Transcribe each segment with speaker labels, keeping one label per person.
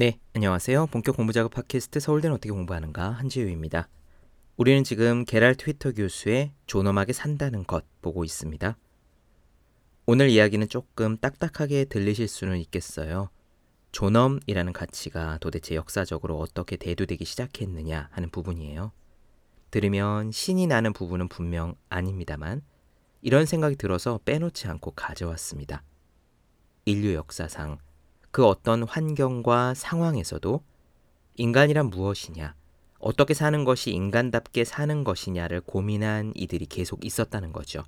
Speaker 1: 네, 안녕하세요. 본격 공부 작업 팟캐스트 서울대는 어떻게 공부하는가 한지우입니다. 우리는 지금 게랄 트위터 교수의 존엄하게 산다는 것 보고 있습니다. 오늘 이야기는 조금 딱딱하게 들리실 수는 있겠어요. 존엄이라는 가치가 도대체 역사적으로 어떻게 대두되기 시작했느냐 하는 부분이에요. 들으면 신이 나는 부분은 분명 아닙니다만 이런 생각이 들어서 빼놓지 않고 가져왔습니다. 인류 역사상 그 어떤 환경과 상황에서도 인간이란 무엇이냐, 어떻게 사는 것이 인간답게 사는 것이냐를 고민한 이들이 계속 있었다는 거죠.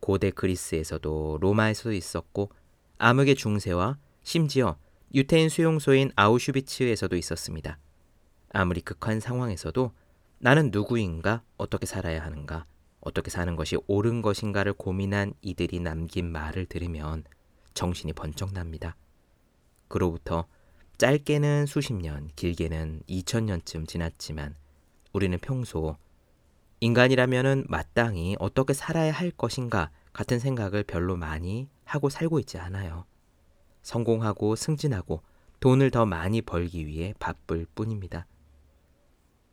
Speaker 1: 고대 그리스에서도 로마에서도 있었고 암흑의 중세와 심지어 유태인 수용소인 아우슈비츠에서도 있었습니다. 아무리 극한 상황에서도 나는 누구인가, 어떻게 살아야 하는가, 어떻게 사는 것이 옳은 것인가를 고민한 이들이 남긴 말을 들으면 정신이 번쩍 납니다. 그로부터 짧게는 수십 년, 길게는 2000년쯤 지났지만 우리는 평소 인간이라면은 마땅히 어떻게 살아야 할 것인가 같은 생각을 별로 많이 하고 살고 있지 않아요. 성공하고 승진하고 돈을 더 많이 벌기 위해 바쁠 뿐입니다.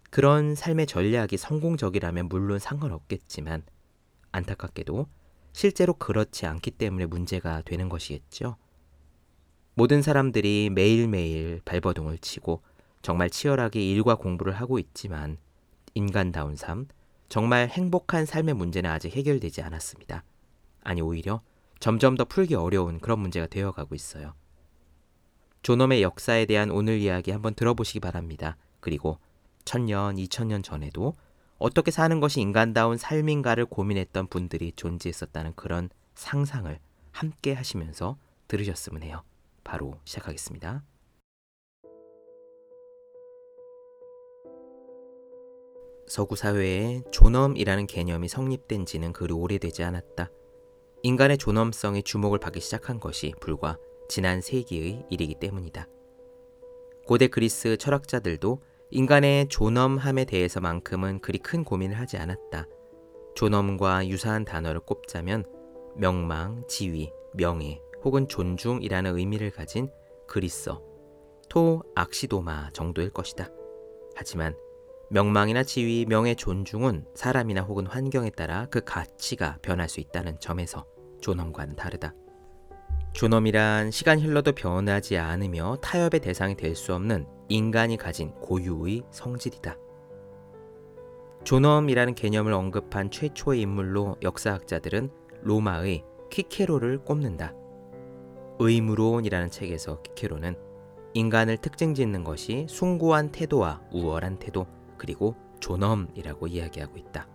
Speaker 1: 그런 삶의 전략이 성공적이라면 물론 상관없겠지만 안타깝게도 실제로 그렇지 않기 때문에 문제가 되는 것이겠죠. 모든 사람들이 매일매일 발버둥을 치고 정말 치열하게 일과 공부를 하고 있지만 인간다운 삶, 정말 행복한 삶의 문제는 아직 해결되지 않았습니다. 아니, 오히려 점점 더 풀기 어려운 그런 문제가 되어가고 있어요. 존엄의 역사에 대한 오늘 이야기 한번 들어보시기 바랍니다. 그리고 천년, 이천년 전에도 어떻게 사는 것이 인간다운 삶인가를 고민했던 분들이 존재했었다는 그런 상상을 함께 하시면서 들으셨으면 해요. 바로 시작하겠습니다. 서구 사회에 존엄이라는 개념이 성립된 지는 그리 오래되지 않았다. 인간의 존엄성이 주목을 받기 시작한 것이 불과 지난 세기의 일이기 때문이다. 고대 그리스 철학자들도 인간의 존엄함에 대해서만큼은 그리 큰 고민을 하지 않았다. 존엄과 유사한 단어를 꼽자면 명망, 지위, 명예, 혹은 존중이라는 의미를 가진 그리스어, 토 악시도마 정도일 것이다. 하지만 명망이나 지위, 명예, 존중은 사람이나 혹은 환경에 따라 그 가치가 변할 수 있다는 점에서 존엄과는 다르다. 존엄이란 시간 흘러도 변하지 않으며 타협의 대상이 될 수 없는 인간이 가진 고유의 성질이다. 존엄이라는 개념을 언급한 최초의 인물로 역사학자들은 로마의 키케로를 꼽는다. 의무론이라는 책에서 키케로는 인간을 특징 짓는 것이 숭고한 태도와 우월한 태도 그리고 존엄이라고 이야기하고 있다.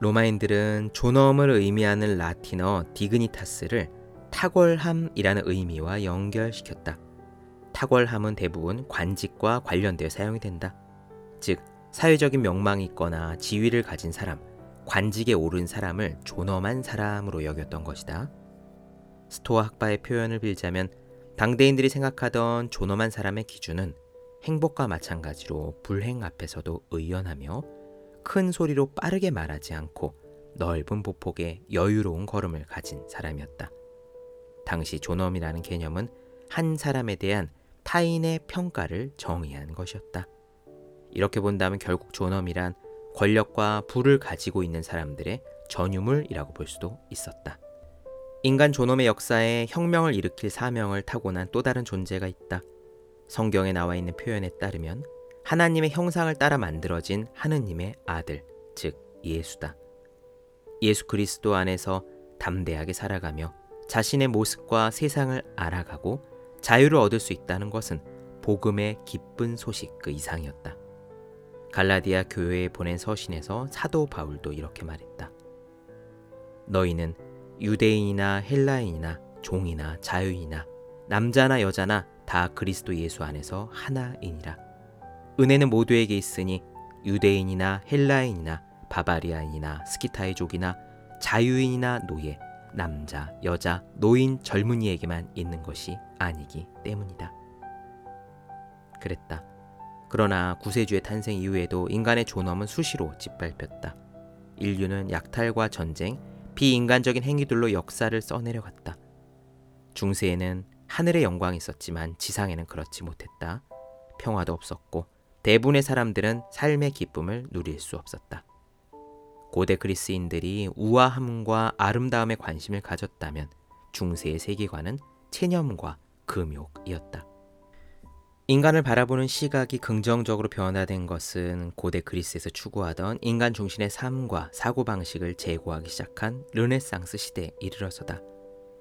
Speaker 1: 로마인들은 존엄을 의미하는 라틴어 디그니타스를 탁월함이라는 의미와 연결시켰다. 탁월함은 대부분 관직과 관련되어 사용이 된다. 즉, 사회적인 명망이 있거나 지위를 가진 사람, 관직에 오른 사람을 존엄한 사람으로 여겼던 것이다. 스토아 학파의 표현을 빌자면 당대인들이 생각하던 존엄한 사람의 기준은 행복과 마찬가지로 불행 앞에서도 의연하며 큰 소리로 빠르게 말하지 않고 넓은 보폭에 여유로운 걸음을 가진 사람이었다. 당시 존엄이라는 개념은 한 사람에 대한 타인의 평가를 정의한 것이었다. 이렇게 본다면 결국 존엄이란 권력과 부를 가지고 있는 사람들의 전유물이라고 볼 수도 있었다. 인간 존엄의 역사에 혁명을 일으킬 사명을 타고난 또 다른 존재가 있다. 성경에 나와 있는 표현에 따르면 하나님의 형상을 따라 만들어진 하느님의 아들, 즉 예수다. 예수 그리스도 안에서 담대하게 살아가며 자신의 모습과 세상을 알아가고 자유를 얻을 수 있다는 것은 복음의 기쁜 소식 그 이상이었다. 갈라디아 교회에 보낸 서신에서 사도 바울도 이렇게 말했다. 너희는 유대인이나 헬라인이나 종이나 자유인이나 남자나 여자나 다 그리스도 예수 안에서 하나이니라. 은혜는 모두에게 있으니 유대인이나 헬라인이나 바바리아인이나 스키타이족이나 자유인이나 노예, 남자, 여자, 노인, 젊은이에게만 있는 것이 아니기 때문이다. 그랬다. 그러나 구세주의 탄생 이후에도 인간의 존엄은 수시로 짓밟혔다. 인류는 약탈과 전쟁, 비인간적인 행위들로 역사를 써내려갔다. 중세에는 하늘의 영광이 있었지만 지상에는 그렇지 못했다. 평화도 없었고 대부분의 사람들은 삶의 기쁨을 누릴 수 없었다. 고대 그리스인들이 우아함과 아름다움에 관심을 가졌다면 중세의 세계관은 체념과 금욕이었다. 인간을 바라보는 시각이 긍정적으로 변화된 것은 고대 그리스에서 추구하던 인간 중심의 삶과 사고방식을 제고하기 시작한 르네상스 시대에 이르러서다.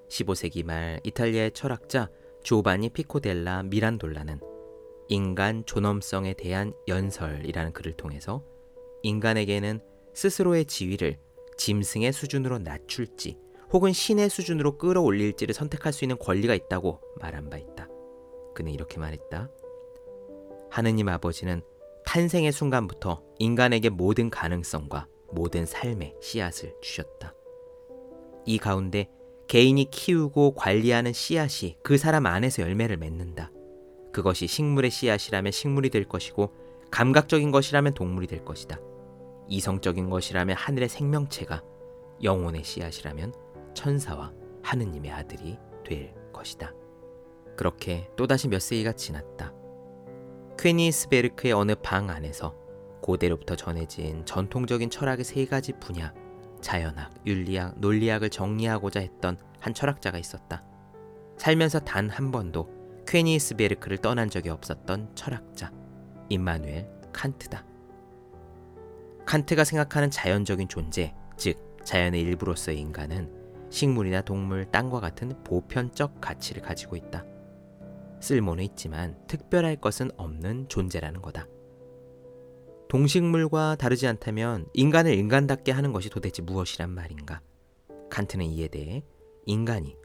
Speaker 1: 15세기 말 이탈리아의 철학자 조바니 피코델라 미란돌라는 인간 존엄성에 대한 연설이라는 글을 통해서 인간에게는 스스로의 지위를 짐승의 수준으로 낮출지 혹은 신의 수준으로 끌어올릴지를 선택할 수 있는 권리가 있다고 말한 바 있다. 그는 이렇게 말했다. 하느님 아버지는 탄생의 순간부터 인간에게 모든 가능성과 모든 삶의 씨앗을 주셨다. 이 가운데 개인이 키우고 관리하는 씨앗이 그 사람 안에서 열매를 맺는다. 그것이 식물의 씨앗이라면 식물이 될 것이고 감각적인 것이라면 동물이 될 것이다. 이성적인 것이라면 하늘의 생명체가 영혼의 씨앗이라면 천사와 하느님의 아들이 될 것이다. 그렇게 또다시 몇 세기가 지났다. 퀘니스베르크의 어느 방 안에서 고대로부터 전해진 전통적인 철학의 세 가지 분야, 자연학, 윤리학, 논리학을 정리하고자 했던 한 철학자가 있었다. 살면서 단 한 번도 퀘니스베르크를 떠난 적이 없었던 철학자, 임마누엘 칸트다. 칸트가 생각하는 자연적인 존재, 즉 자연의 일부로서의 인간은 식물이나 동물, 땅과 같은 보편적 가치를 가지고 있다. 쓸모는 있지만 특별할 것은 없는 존재라는 거다. 동식물과 다르지 않다면 인간을 인간답게 하는 것이 도대체 무엇이란 말인가? 칸트는 이에 대해 인간이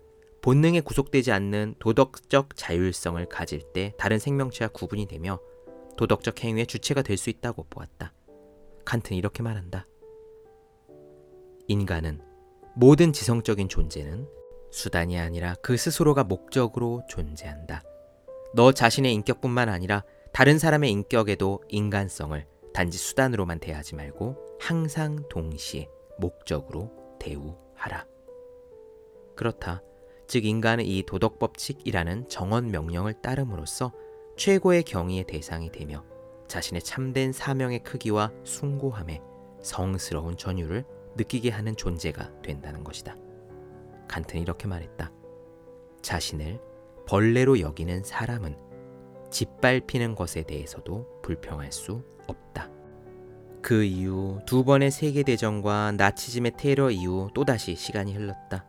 Speaker 1: 본능에 구속되지 않는 도덕적 자율성을 가질 때 다른 생명체와 구분이 되며 도덕적 행위의 주체가 될 수 있다고 보았다. 칸트는 이렇게 말한다. 인간은 모든 지성적인 존재는 수단이 아니라 그 스스로가 목적으로 존재한다. 너 자신의 인격뿐만 아니라 다른 사람의 인격에도 인간성을 단지 수단으로만 대하지 말고 항상 동시에 목적으로 대우하라. 그렇다. 즉 인간은 이 도덕 법칙이라는 정언 명령을 따름으로써 최고의 경의의 대상이 되며 자신의 참된 사명의 크기와 숭고함에 성스러운 전율을 느끼게 하는 존재가 된다는 것이다. 칸트는 이렇게 말했다. 자신을 벌레로 여기는 사람은 짓밟히는 것에 대해서도 불평할 수 없다. 그 이후 두 번의 세계대전과 나치즘의 테러 이후 또다시 시간이 흘렀다.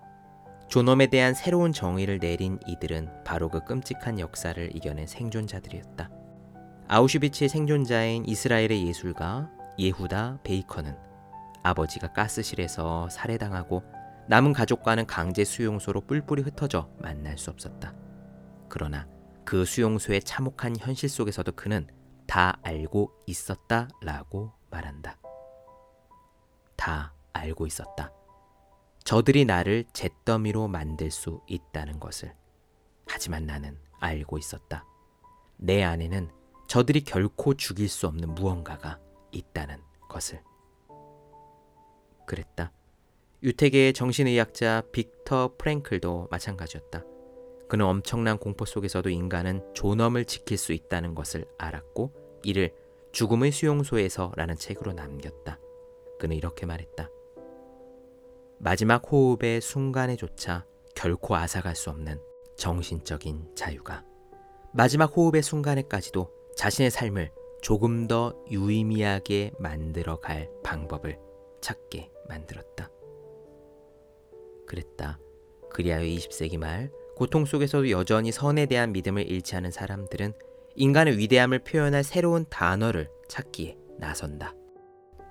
Speaker 1: 존엄에 대한 새로운 정의를 내린 이들은 바로 그 끔찍한 역사를 이겨낸 생존자들이었다. 아우슈비츠의 생존자인 이스라엘의 예술가 예후다 베이커는 아버지가 가스실에서 살해당하고 남은 가족과는 강제 수용소로 뿔뿔이 흩어져 만날 수 없었다. 그러나 그 수용소의 참혹한 현실 속에서도 그는 다 알고 있었다 라고 말한다. 다 알고 있었다. 저들이 나를 잿더미로 만들 수 있다는 것을. 하지만 나는 알고 있었다. 내 안에는 저들이 결코 죽일 수 없는 무언가가 있다는 것을. 그랬다. 유태계의 정신의학자 빅터 프랭클도 마찬가지였다. 그는 엄청난 공포 속에서도 인간은 존엄을 지킬 수 있다는 것을 알았고 이를 죽음의 수용소에서라는 책으로 남겼다. 그는 이렇게 말했다. 마지막 호흡의 순간에조차 결코 앗아갈 수 없는 정신적인 자유가 마지막 호흡의 순간에까지도 자신의 삶을 조금 더 유의미하게 만들어 갈 방법을 찾게 만들었다. 그랬다. 그리하여 20세기 말 고통 속에서도 여전히 선에 대한 믿음을 잃지 않은 사람들은 인간의 위대함을 표현할 새로운 단어를 찾기에 나선다.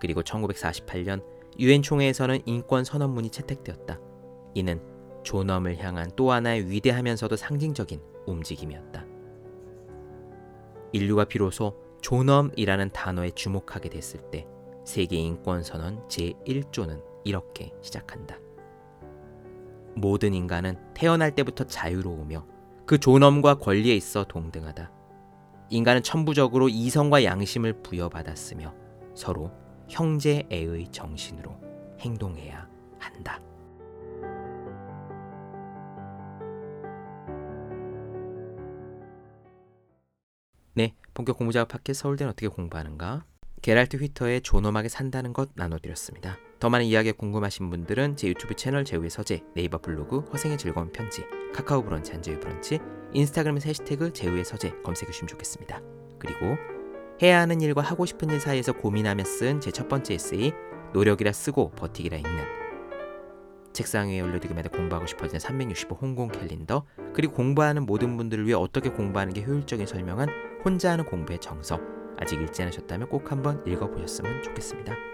Speaker 1: 그리고 1948년 유엔 총회에서는 인권 선언문이 채택되었다. 이는 존엄을 향한 또 하나의 위대하면서도 상징적인 움직임이었다. 인류가 비로소 존엄이라는 단어에 주목하게 됐을 때 세계 인권 선언 제1조는 이렇게 시작한다. 모든 인간은 태어날 때부터 자유로우며 그 존엄과 권리에 있어 동등하다. 인간은 천부적으로 이성과 양심을 부여받았으며 서로 형제애의 정신으로 행동해야 한다. 네, 본격 공부작업 학회 서울대는 어떻게 공부하는가? 게랄트 휘터의 존엄하게 산다는 것 나눠드렸습니다. 더 많은 이야기에 궁금하신 분들은 제 유튜브 채널 제우의 서재, 네이버 블로그 허생의 즐거운 편지, 카카오 브런치 한제우 브런치, 인스타그램에서 해시태그 제우의 서재 검색해 주시면 좋겠습니다. 그리고 해야 하는 일과 하고 싶은 일 사이에서 고민하며 쓴 제 첫 번째 에세이 노력이라 쓰고 버티기라 읽는 책상 위에 올려두기만 해도 공부하고 싶어지는 365 홍콩 캘린더 그리고 공부하는 모든 분들을 위해 어떻게 공부하는 게 효율적인 설명한 혼자 하는 공부의 정석 아직 읽지 않으셨다면 꼭 한번 읽어보셨으면 좋겠습니다.